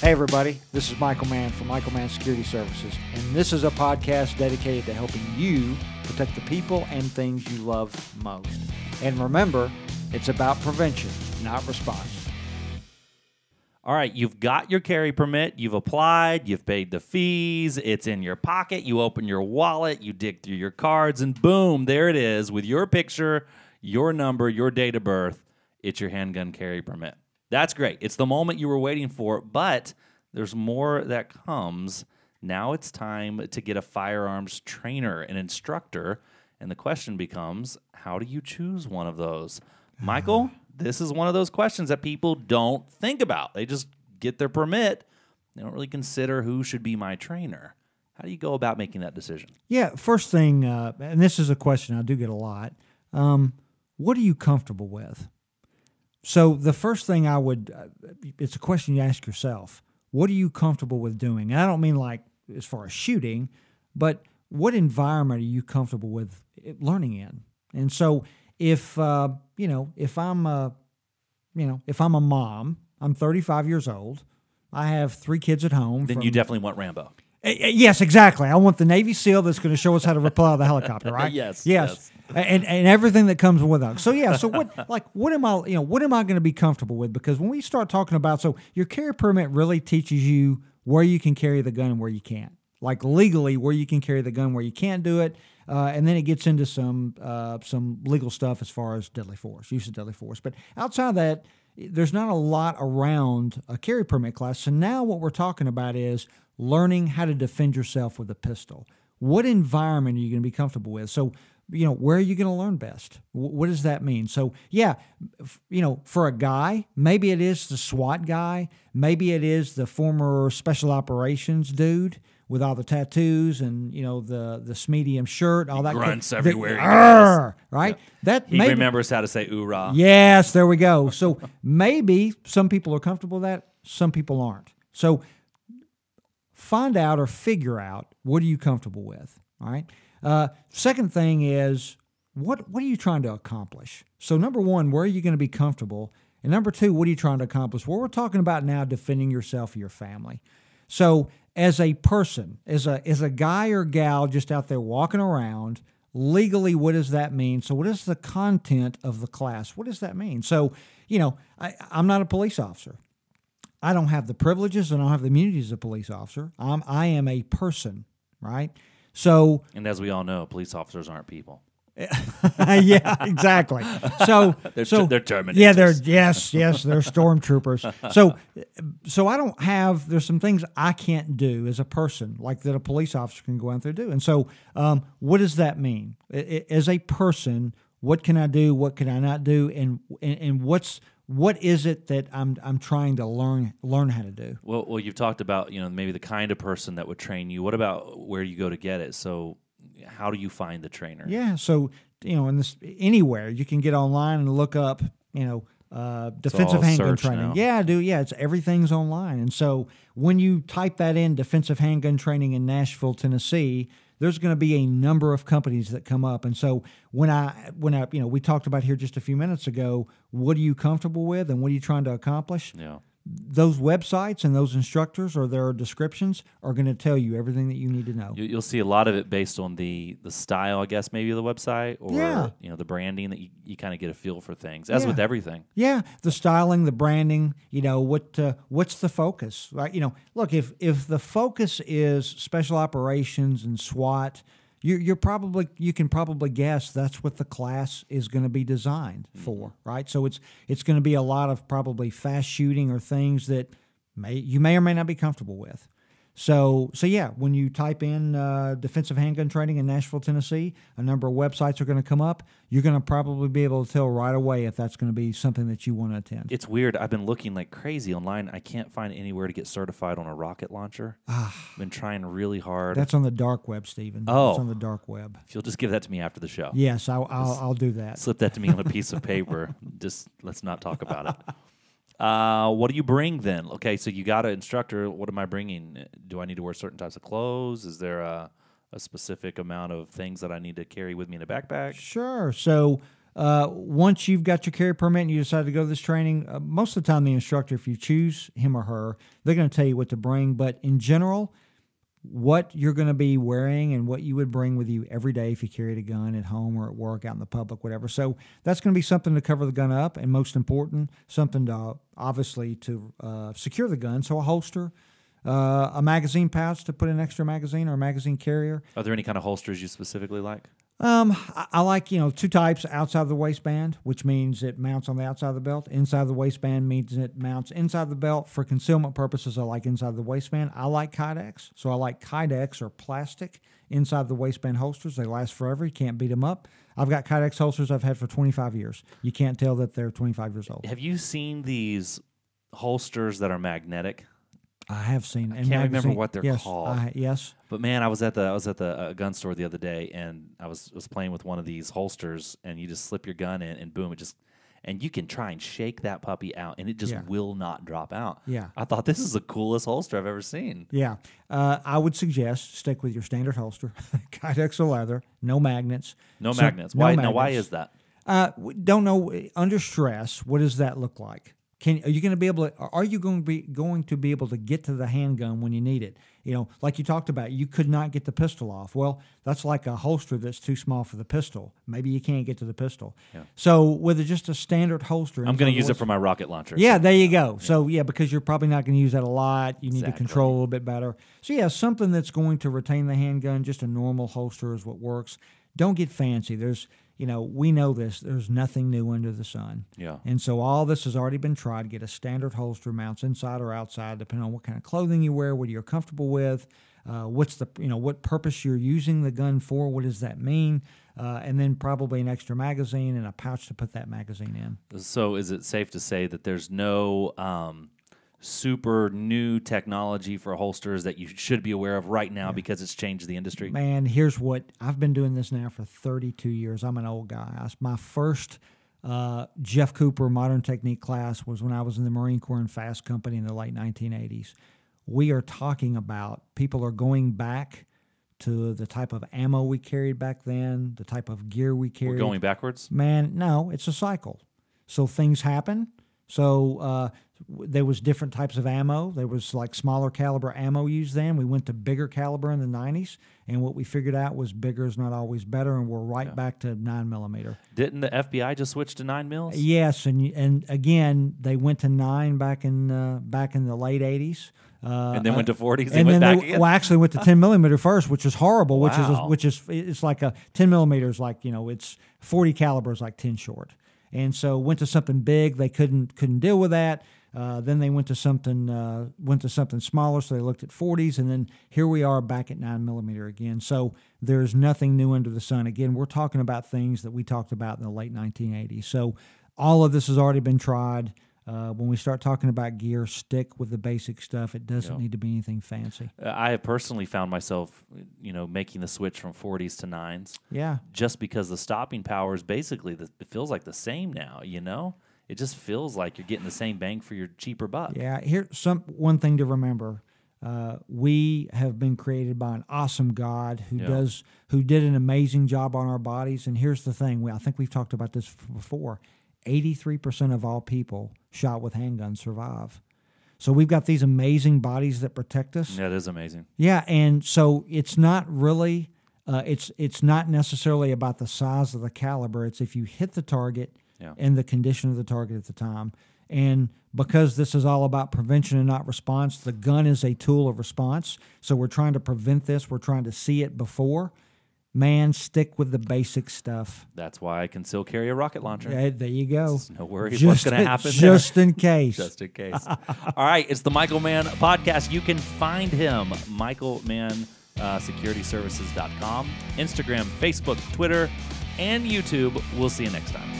Hey, everybody, this is Michael Mann from Michael Mann Security Services, and this is a podcast dedicated to helping you protect the people and things you love most. And remember, it's about prevention, not response. All right, you've got your carry permit, you've applied, you've paid the fees, it's in your pocket, you open your wallet, you dig through your cards, and boom, there it is with your picture, your number, your date of birth. It's your handgun carry permit. That's great. It's the moment you were waiting for, but there's more that comes. Now it's time to get a firearms trainer, an instructor, and the question becomes how do you choose one of those? Michael, this is one of those questions that people don't think about. They just get their permit, they don't really consider who should be my trainer. How do you go about making that decision? Yeah, first thing, uh, and this is a question I do get a lot. Um, what are you comfortable with? So the first thing I would, uh, it's a question you ask yourself. What are you comfortable with doing? And I don't mean like as far as shooting, but what environment are you comfortable with learning in? And so if uh, you know, if I'm a, you know, if I'm a mom, I'm 35 years old, I have three kids at home. Then from- you definitely want Rambo. Uh, Yes, exactly. I want the Navy SEAL that's going to show us how to rappel out of the helicopter, right? Yes, yes, And and everything that comes with it. So yeah, so what like what am I you know what am I going to be comfortable with? Because when we start talking about so your carry permit really teaches you where you can carry the gun and where you can't, like legally where you can carry the gun, where you can't do it, uh, and then it gets into some uh, some legal stuff as far as deadly force, use of deadly force. But outside of that, there's not a lot around a carry permit class. So now what we're talking about is learning how to defend yourself with a pistol. What environment are you going to be comfortable with? So, you know, where are you going to learn best? Wh- What does that mean? So, yeah, you know, for a guy, maybe it is the SWAT guy, maybe it is the former special operations dude with all the tattoos and you know the the medium shirt, all that grunts the- everywhere he Arr, right? That He maybe, remembers how to say oorah. Yes, there we go. So maybe some people are comfortable with that, some people aren't. So find out or figure out what are you comfortable with. All right. Uh, second thing is what what are you trying to accomplish? So number one, where are you going to be comfortable? And number two, what are you trying to accomplish? Well, we're talking about now defending yourself or your family. So as a person, as a as a guy or gal just out there walking around, legally, what does that mean? So what is the content of the class? What does that mean? So, you know, I, I'm not a police officer. I don't have the privileges and I don't have the immunities of a police officer. I'm I am a person, right? So And as we all know, police officers aren't people. yeah, exactly. So They're, so they're Terminators. yeah, they're yes, yes, they're stormtroopers. So so I don't have there's some things I can't do as a person like that a police officer can go out there and do. And so um, what does that mean? As a person, what can I do? What can I not do? And and, and what's what is it that I'm I'm trying to learn learn how to do? Well, well, you've talked about you know maybe the kind of person that would train you. What about where you go to get it? So, how do you find the trainer? Yeah. So you know, in this anywhere you can get online and look up, you know, uh, defensive handgun training. now. Yeah, do yeah, it's everything's online. And so when you type that in, defensive handgun training in Nashville, Tennessee, there's going to be a number of companies that come up. And so when I when I you know we talked about here just a few minutes ago, what are you comfortable with and what are you trying to accomplish? Yeah. Those websites and those instructors or their descriptions are going to tell you everything that you need to know. You, you'll see a lot of it based on the the style, I guess, maybe of the website or Yeah. you know the branding that you, you kind of get a feel for things. As with everything, Yeah, the styling, the branding. You know what? Uh, what's the focus? Right? You know, look if if the focus is special operations and SWAT, you, you're probably you can probably guess that's what the class is going to be designed mm-hmm. for, right? So it's it's going to be a lot of probably fast shooting or things that may you may or may not be comfortable with. So, so yeah, when you type in uh, defensive handgun training in Nashville, Tennessee, a number of websites are going to come up. You're going to probably be able to tell right away if that's going to be something that you want to attend. it's weird. I've been looking like crazy online. I can't find anywhere to get certified on a rocket launcher. I've been trying really hard. That's on the dark web, Stephen. Oh. it's on the dark web. if you'll just give that to me after the show, Yes, I'll, I'll, I'll do that. slip that to me on a piece of paper. Just let's not talk about it. Uh, what do you bring then? Okay, so you got an instructor. What am I bringing? Do I need to wear certain types of clothes? Is there a, a specific amount of things that I need to carry with me in a backpack? Sure. So uh, once you've got your carry permit and you decide to go to this training, uh, most of the time the instructor, if you choose him or her, they're going to tell you what to bring. But in general, what you're going to be wearing and what you would bring with you every day if you carried a gun at home or at work, out in the public, whatever. So that's going to be something to cover the gun up, and most important, something to obviously to uh, secure the gun. So a holster, uh, a magazine pouch to put an extra magazine or a magazine carrier. Are there any kind of holsters you specifically like? Um, I, I like you know two types outside the waistband, which means it mounts on the outside of the belt. Inside the waistband means it mounts inside the belt for concealment purposes. I like inside the waistband. I like Kydex, so I like Kydex or plastic inside the waistband holsters. They last forever. You can't beat them up. I've got Kydex holsters I've had for 25 years. You can't tell that they're 25 years old. Have you seen these holsters that are magnetic? I have seen. I can't remember what they're yes, called. I, yes. But man, I was at the I was at the uh, gun store the other day, and I was was playing with one of these holsters, and you just slip your gun in, and boom, it just and you can try and shake that puppy out, and it just Yeah. will not drop out. Yeah. I thought this is the coolest holster I've ever seen. Yeah, uh, I would suggest stick with your standard holster, Kydex or leather, no magnets. No So- magnets. no Why? Now, why is that? Uh, don't know. Under stress, what does that look like? Can are you going to be able to? Are you going to be going to be able to get to the handgun when you need it? You know, like you talked about, you could not get the pistol off. Well, that's like a holster that's too small for the pistol. Maybe you can't get to the pistol. Yeah. So with just a standard holster, I'm going to use it for my rocket launcher. yeah, there you go. So yeah, because you're probably not going to use that a lot, you need to control a little bit better. So yeah, something that's going to retain the handgun, just a normal holster is what works. Don't get fancy. There's, you know, we know this. There's nothing new under the sun. Yeah. And so all this has already been tried. Get a standard holster, mounts inside or outside, depending on what kind of clothing you wear, what you're comfortable with, uh, what's the, you know, what purpose you're using the gun for. What does that mean? Uh, and then probably an extra magazine and a pouch to put that magazine in. So, is it safe to say that there's no um, super new technology for holsters that you should be aware of right now because it's changed the industry? Man, here's what I've been doing this now for 32 years. I'm an old guy. I, my first uh, Jeff Cooper modern technique class was when I was in the Marine Corps and Fast Company in the late 1980s. We are talking about people are going back to the type of ammo we carried back then, the type of gear we carried. We're going backwards. Man, no, it's a cycle. So things happen. So uh, there was different types of ammo. There was like smaller caliber ammo used then. We went to bigger caliber in the 90s, and what we figured out was bigger is not always better, and we're right back to nine millimeter. Didn't the FBI just switch to nine mils? Yes, and and again they went to nine back in uh, back in the late 80s. Uh, And then went to 40s and and then back they, well, actually went to 10 millimeter first, which is horrible. Which is which is it's like a 10 millimeters, like you know, it's 40 caliber is like 10 short, and so went to something big. They couldn't couldn't deal with that. Uh, then they went to something uh, went to something smaller, so they looked at 40s, and then here we are back at nine millimeter again. So there's nothing new under the sun. Again, we're talking about things that we talked about in the late 1980s. So all of this has already been tried. Uh, when we start talking about gear, stick with the basic stuff. It doesn't need to be anything fancy. Uh, I have personally found myself, you know, making the switch from 40s to nines Yeah. just because the stopping power is basically the, it feels like the same now. You know, it just feels like you're getting the same bang for your cheaper buck. Yeah, here some one thing to remember. Uh, we have been created by an awesome God who Yeah. does who did an amazing job on our bodies. And here's the thing: we, I think we've talked about this before. Eighty-three percent of all people shot with handguns survive. So we've got these amazing bodies that protect us. That is amazing. Yeah, and so it's not really uh, it's it's not necessarily about the size of the caliber. It's if you hit the target Yeah. and the condition of the target at the time. And because this is all about prevention and not response, the gun is a tool of response. So we're trying to prevent this. We're trying to see it before. Man, stick with the basic stuff. That's why I can still carry a rocket launcher. Uh, there you go. No worries what's going to happen there. Just in case. just in case. All right, it's the Michael Mann podcast. You can find him, Michael Mann, uh, securityservices.com, Instagram, Facebook, Twitter, and YouTube. We'll see you next time.